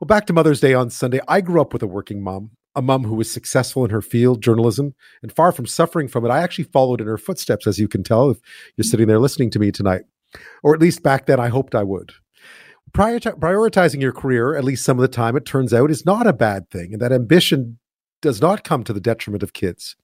Well, back to Mother's Day on Sunday. I grew up with a working mom, a mom who was successful in her field, journalism, and far from suffering from it. I actually followed in her footsteps, as you can tell if you're sitting there listening to me tonight. Or at least back then, I hoped I would. prioritizing your career, at least some of the time, it turns out, is not a bad thing, and that ambition does not come to the detriment of kids.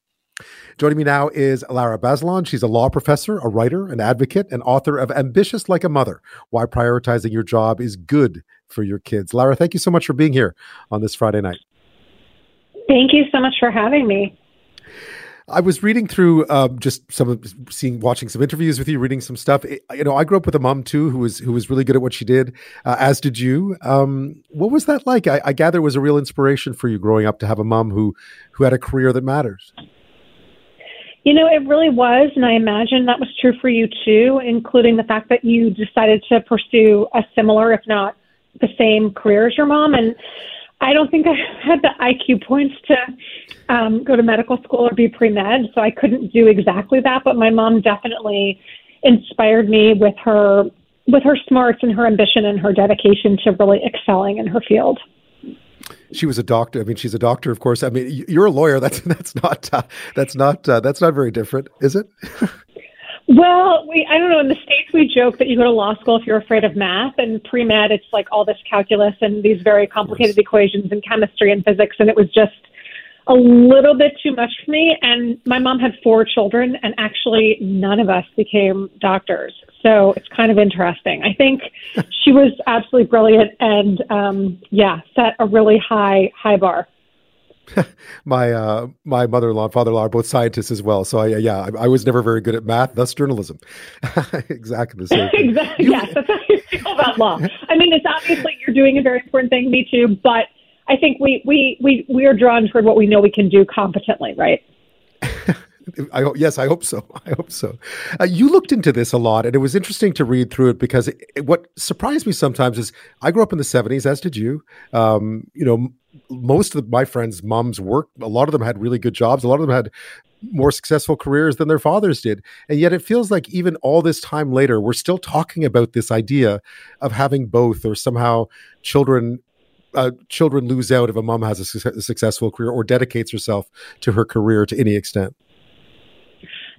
Joining me now is Lara Bazelon. She's a law professor, a writer, an advocate, and author of Ambitious Like a Mother Why Prioritizing Your Job is Good for Your Kids. Lara, thank you so much for being here on this Friday night. Thank you so much for having me. I was reading through um, just some of seeing, watching some interviews with you, reading some stuff. It, you know, I grew up with a mom too, who was who was really good at what she did, uh, as did you. Um, what was that like? I, I gather it was a real inspiration for you growing up to have a mom who who had a career that matters. You know, it really was, and I imagine that was true for you too, including the fact that you decided to pursue a similar, if not the same, career as your mom. And I don't think I had the IQ points to um, go to medical school or be pre med, so I couldn't do exactly that. But my mom definitely inspired me with her with her smarts and her ambition and her dedication to really excelling in her field she was a doctor. I mean, she's a doctor, of course. I mean, you're a lawyer. That's that's not uh, that's not uh, that's not very different, is it? well, we I don't know. In the states, we joke that you go to law school if you're afraid of math, and pre med, it's like all this calculus and these very complicated equations and chemistry and physics, and it was just a little bit too much for me. And my mom had four children, and actually, none of us became doctors. So it's kind of interesting. I think she was absolutely brilliant and, um, yeah, set a really high, high bar. my uh, my mother-in-law and father-in-law are both scientists as well. So I, yeah, I, I was never very good at math, thus journalism. exactly the same. exactly. yes, that's how you feel about law. I mean, it's obviously you're doing a very important thing, me too. But I think we we we we are drawn toward what we know we can do competently, right? I yes, I hope so. I hope so. Uh, you looked into this a lot, and it was interesting to read through it because it, it, what surprised me sometimes is I grew up in the '70s, as did you. Um, you know, most of my friends' moms worked. A lot of them had really good jobs. A lot of them had more successful careers than their fathers did, and yet it feels like even all this time later, we're still talking about this idea of having both, or somehow children uh, children lose out if a mom has a, su- a, successful career or dedicates herself to her career to any extent.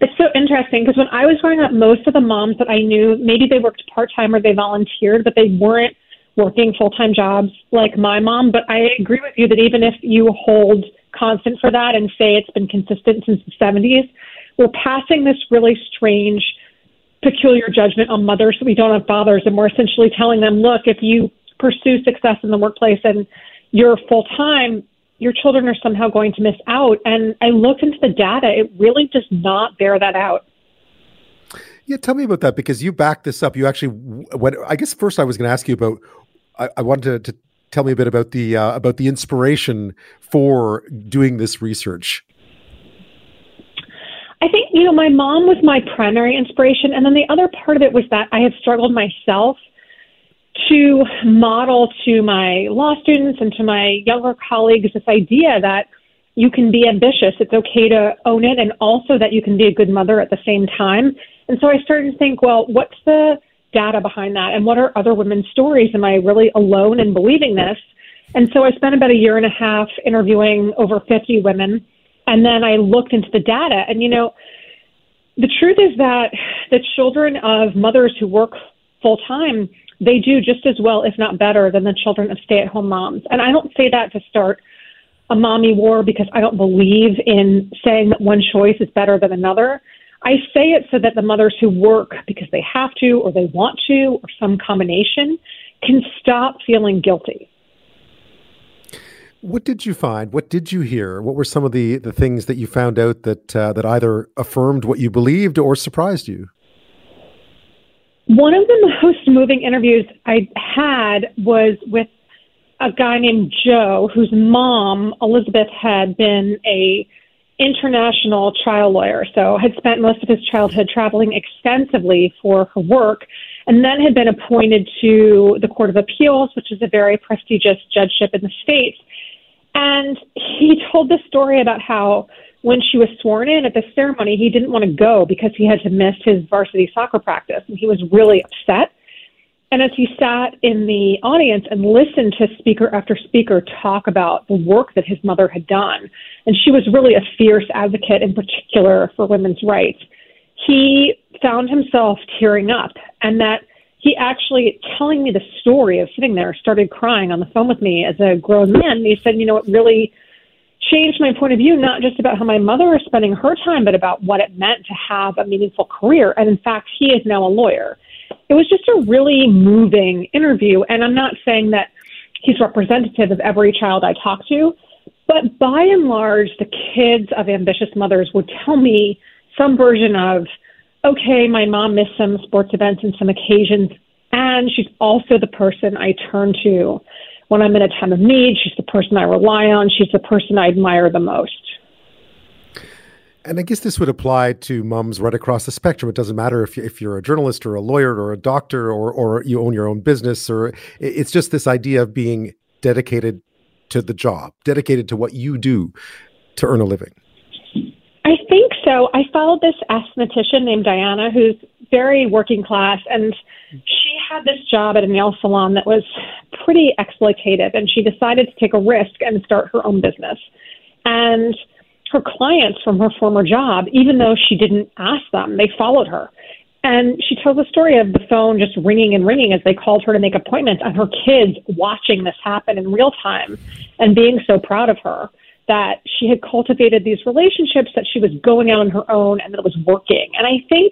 It's so interesting because when I was growing up, most of the moms that I knew, maybe they worked part time or they volunteered, but they weren't working full time jobs like my mom. But I agree with you that even if you hold constant for that and say it's been consistent since the 70s, we're passing this really strange, peculiar judgment on mothers that we don't have fathers. And we're essentially telling them, look, if you pursue success in the workplace and you're full time, your children are somehow going to miss out. And I looked into the data, it really does not bear that out. Yeah, tell me about that because you backed this up. You actually, what I guess first I was going to ask you about. I, I wanted to, to, tell me a bit about the uh, about the inspiration for doing this research. I think you know my mom was my primary inspiration, and then the other part of it was that I had struggled myself to model to my law students and to my younger colleagues this idea that you can be ambitious. It's okay to own it, and also that you can be a good mother at the same time. And so I started to think, well, what's the data behind that? And what are other women's stories? Am I really alone in believing this? And so I spent about a year and a half interviewing over 50 women. And then I looked into the data. And, you know, the truth is that the children of mothers who work full time they do just as well, if not better, than the children of stay at home moms. And I don't say that to start a mommy war because I don't believe in saying that one choice is better than another. I say it so that the mothers who work because they have to or they want to or some combination can stop feeling guilty. What did you find? What did you hear? What were some of the, the things that you found out that uh, that either affirmed what you believed or surprised you? One of the most moving interviews I had was with a guy named Joe, whose mom, Elizabeth, had been a international trial lawyer, so had spent most of his childhood traveling extensively for her work, and then had been appointed to the Court of Appeals, which is a very prestigious judgeship in the States. And he told the story about how when she was sworn in at the ceremony, he didn't want to go because he had to miss his varsity soccer practice, and he was really upset. And as he sat in the audience and listened to speaker after speaker talk about the work that his mother had done, and she was really a fierce advocate in particular for women's rights, he found himself tearing up and that he actually telling me the story of sitting there started crying on the phone with me as a grown man and he said you know it really changed my point of view not just about how my mother was spending her time but about what it meant to have a meaningful career. And in fact he is now a lawyer. It was just a really moving interview. And i'm not saying that he's representative of every child i talk to but by and large the kids of ambitious mothers would tell me some version of okay, my mom missed some sports events and some occasions, and she's also the person I turn to when I'm in a time of need. She's the person I rely on. She's the person I admire the most. And I guess this would apply to moms right across the spectrum. It doesn't matter if, if you're a journalist or a lawyer or a doctor or, or you own your own business, or it's just this idea of being dedicated to the job, dedicated to what you do to earn a living. I think so. I followed this esthetician named Diana, who's very working class, and she had this job at a nail salon that was pretty exploitative, and she decided to take a risk and start her own business. And her clients from her former job, even though she didn't ask them, they followed her. And she tells the story of the phone just ringing and ringing as they called her to make appointments, and her kids watching this happen in real time and being so proud of her that she had cultivated these relationships that she was going out on her own and that it was working. And I think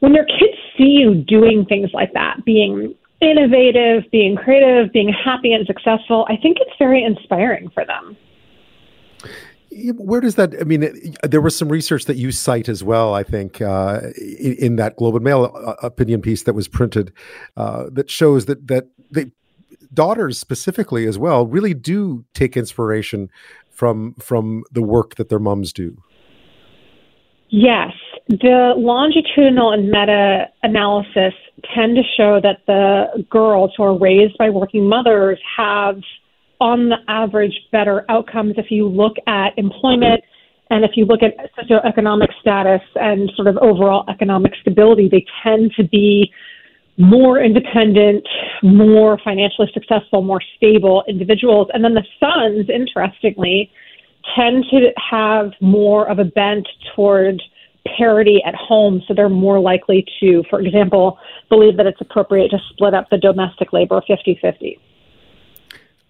when your kids see you doing things like that, being innovative, being creative, being happy and successful, I think it's very inspiring for them. Where does that? I mean, there was some research that you cite as well. I think uh, in, in, that Globe and Mail uh, opinion piece that was printed uh, that shows that that they, daughters specifically as well really do take inspiration from from the work that their moms do? Yes, the longitudinal and meta analysis tend to show that the girls who are raised by working mothers have, on the average, better outcomes if you look at employment and if you look at socioeconomic status and sort of overall economic stability. They tend to be more independent, more financially successful, more stable individuals. And then the sons, interestingly, tend to have more of a bent toward parity at home, so they're more likely to, for example, believe that it's appropriate to split up the domestic labor 50 50.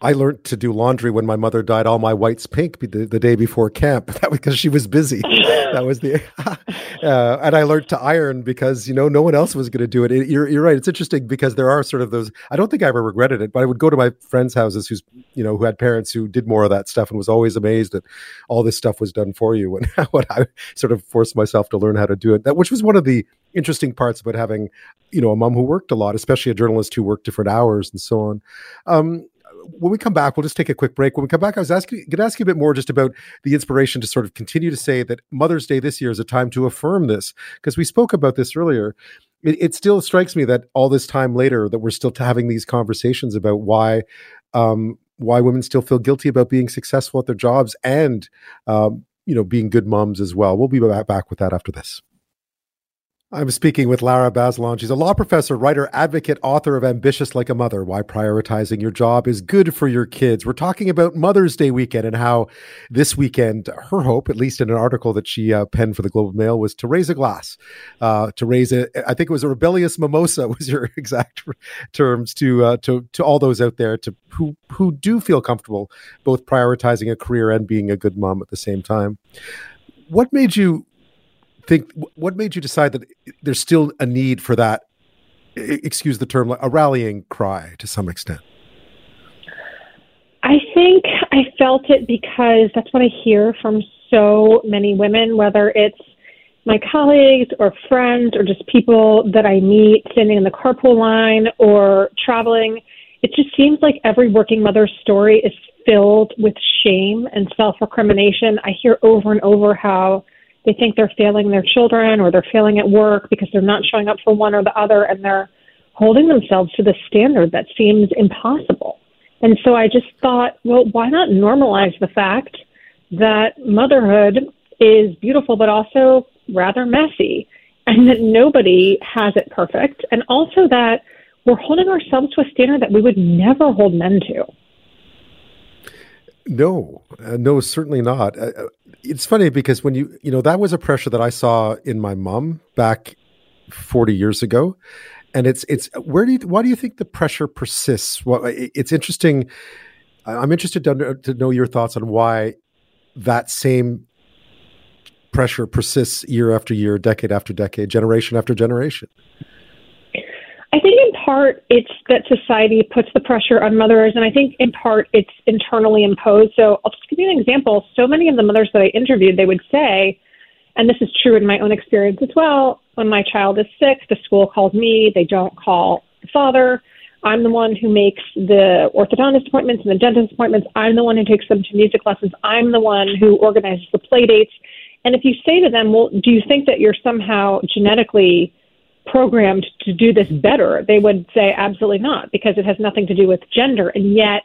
I learned to do laundry when my mother dyed all my whites pink the, the day before camp. That because she was busy. that was the, uh, and I learned to iron because you know no one else was going to do it. it. You're you're right. It's interesting because there are sort of those. I don't think I ever regretted it, but I would go to my friends' houses who's you know who had parents who did more of that stuff and was always amazed that all this stuff was done for you. When I sort of forced myself to learn how to do it, that which was one of the interesting parts about having you know a mom who worked a lot, especially a journalist who worked different hours and so on. Um, when we come back, we'll just take a quick break. When we come back, I was asking, going to ask you a bit more just about the inspiration to sort of continue to say that Mother's Day this year is a time to affirm this, because we spoke about this earlier. It, it, still strikes me that all this time later, that we're still having these conversations about why, um, why women still feel guilty about being successful at their jobs and, um, you know, being good moms as well. We'll be back with that after this. I'm speaking with Lara Bazelon. She's a law professor, writer, advocate, author of Ambitious Like a Mother Why Prioritizing Your Job is Good for Your Kids. We're talking about Mother's Day weekend and how this weekend, her hope, at least in an article that she uh, penned for the Globe and Mail, was to raise a glass, uh, to raise a, I think it was a rebellious mimosa, was your exact terms, to, uh, to, to all those out there to who, who do feel comfortable both prioritizing a career and being a good mom at the same time. What made you think what made you decide that there's still a need for that excuse the term a rallying cry to some extent? I think i felt it because that's what i hear from so many women whether it's my colleagues or friends or just people that i meet standing in the carpool line or traveling. It just seems like every working mother's story is filled with shame and self recrimination i hear over and over how they think they're failing their children or they're failing at work because they're not showing up for one or the other and they're holding themselves to the standard that seems impossible. And so I just thought, well, why not normalize the fact that motherhood is beautiful but also rather messy and that nobody has it perfect and also that we're holding ourselves to a standard that we would never hold men to. No, uh, no, certainly not. Uh, uh, it's funny because when you, you know, that was a pressure that I saw in my mom back 40 years ago. And it's, it's, where do you, why do you think the pressure persists? Well, it's interesting. I'm interested to, to know your thoughts on why that same pressure persists year after year, decade after decade, generation after generation. I think in part it's that society puts the pressure on mothers, and I think in part it's internally imposed. So I'll just give you an example. So many of the mothers that I interviewed, they would say, and this is true in my own experience as well, when my child is sick, the school calls me, they don't call the father. I'm the one who makes the orthodontist appointments and the dentist appointments. I'm the one who takes them to music lessons. I'm the one who organizes the play dates. And if you say to them, well, do you think that you're somehow genetically programmed to do this better, they would say absolutely not, because it has nothing to do with gender. And yet,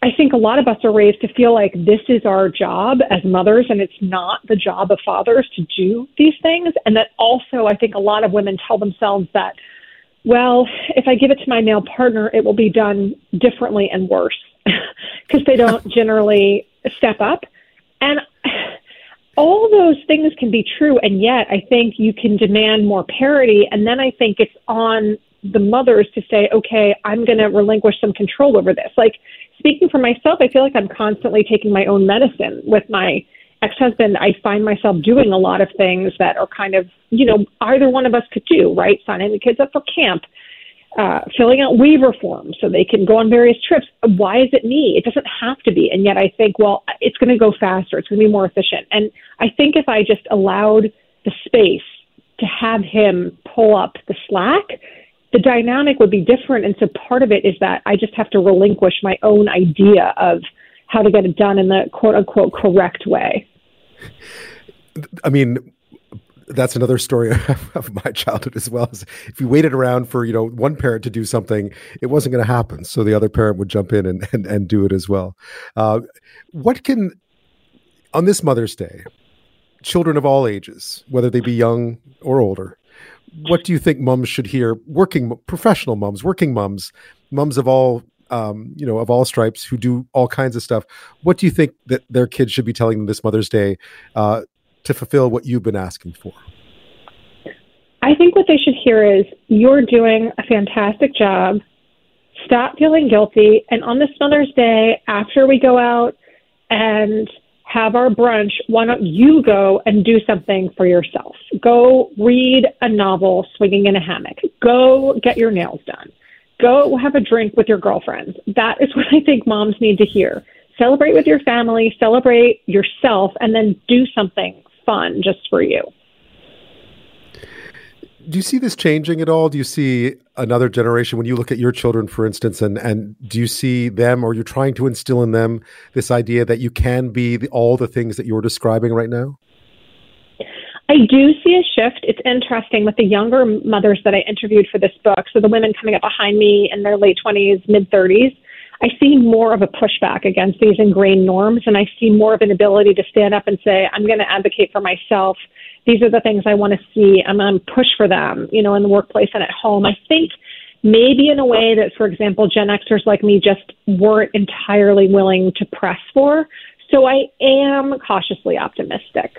I think a lot of us are raised to feel like this is our job as mothers and it's not the job of fathers to do these things. And that also, I think a lot of women tell themselves that, well, if I give it to my male partner, it will be done differently and worse because they don't generally step up. And all those things can be true, and yet I think you can demand more parity. And then I think it's on the mothers to say, okay, I'm going to relinquish some control over this. Like speaking for myself, I feel like I'm constantly taking my own medicine with my ex husband. I find myself doing a lot of things that are kind of, you know, either one of us could do, right? Signing the kids up for camp, uh, filling out waiver forms so they can go on various trips. Why is it me? It doesn't have to be. And yet I think, well, it's going to go faster. It's going to be more efficient. And I think if I just allowed the space to have him pull up the slack, the dynamic would be different. And so part of it is that I just have to relinquish my own idea of how to get it done in the quote unquote correct way. I mean, that's another story of my childhood as well. If you waited around for you know one parent to do something, it wasn't going to happen. So the other parent would jump in and and, and do it as well. Uh, what can on this Mother's Day, children of all ages, whether they be young or older, what do you think mums should hear? Working professional mums, working mums, mums of all um, you know of all stripes who do all kinds of stuff. What do you think that their kids should be telling them this Mother's Day uh, to fulfill what you've been asking for? I think what they should hear is you're doing a fantastic job. Stop feeling guilty. And on this Mother's Day, after we go out and have our brunch, why don't you go and do something for yourself? Go read a novel swinging in a hammock. Go get your nails done. Go have a drink with your girlfriends. That is what I think moms need to hear. Celebrate with your family, celebrate yourself, and then do something fun just for you. Do you see this changing at all? Do you see another generation when you look at your children, for instance, and, and do you see them or you're trying to instill in them this idea that you can be the, all the things that you're describing right now? I do see a shift. It's interesting with the younger mothers that I interviewed for this book. So the women coming up behind me in their late 20s, mid 30s, I see more of a pushback against these ingrained norms, and I see more of an ability to stand up and say, I'm going to advocate for myself. These are the things I want to see. I'm going to push for them, you know, in the workplace and at home. I think maybe in a way that, for example, Gen Xers like me just weren't entirely willing to press for. So I am cautiously optimistic.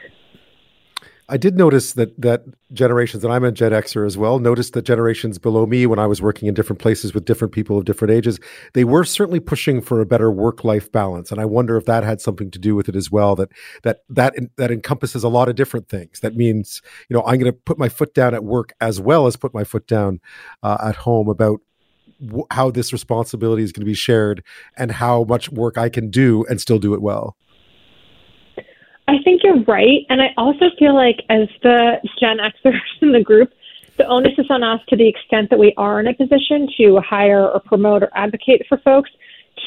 I did notice that that generations, and I'm a Gen Xer as well, noticed that generations below me, when I was working in different places with different people of different ages, they were certainly pushing for a better work life balance, and I wonder if that had something to do with it as well. That that that that encompasses a lot of different things. That means, you know, I'm going to put my foot down at work as well as put my foot down uh, at home about how this responsibility is going to be shared and how much work I can do and still do it well. I think you're right. And I also feel like as the Gen Xers in the group, the onus is on us to the extent that we are in a position to hire or promote or advocate for folks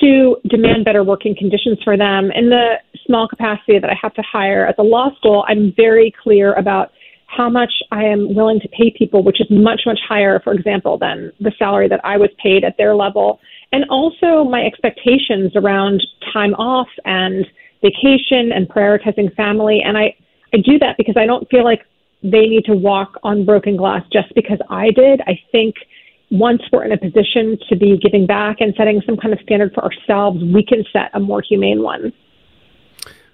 to demand better working conditions for them. In the small capacity that I have to hire at the law school, I'm very clear about how much I am willing to pay people, which is much, much higher, for example, than the salary that I was paid at their level. And also my expectations around time off and vacation and prioritizing family. And I, I do that because I don't feel like they need to walk on broken glass just because I did. I think once we're in a position to be giving back and setting some kind of standard for ourselves, we can set a more humane one.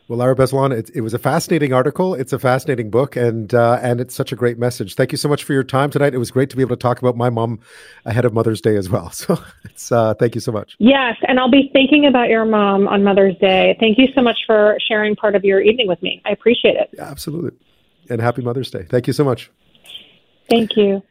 Well, Lara Bazelon, it, it, was a fascinating article. It's a fascinating book, and uh, and it's such a great message. Thank you so much for your time tonight. It was great to be able to talk about my mom ahead of Mother's Day as well. So it's uh, thank you so much. Yes, and I'll be thinking about your mom on Mother's Day. Thank you so much for sharing part of your evening with me. I appreciate it. Yeah, absolutely, and happy Mother's Day. Thank you so much. Thank you.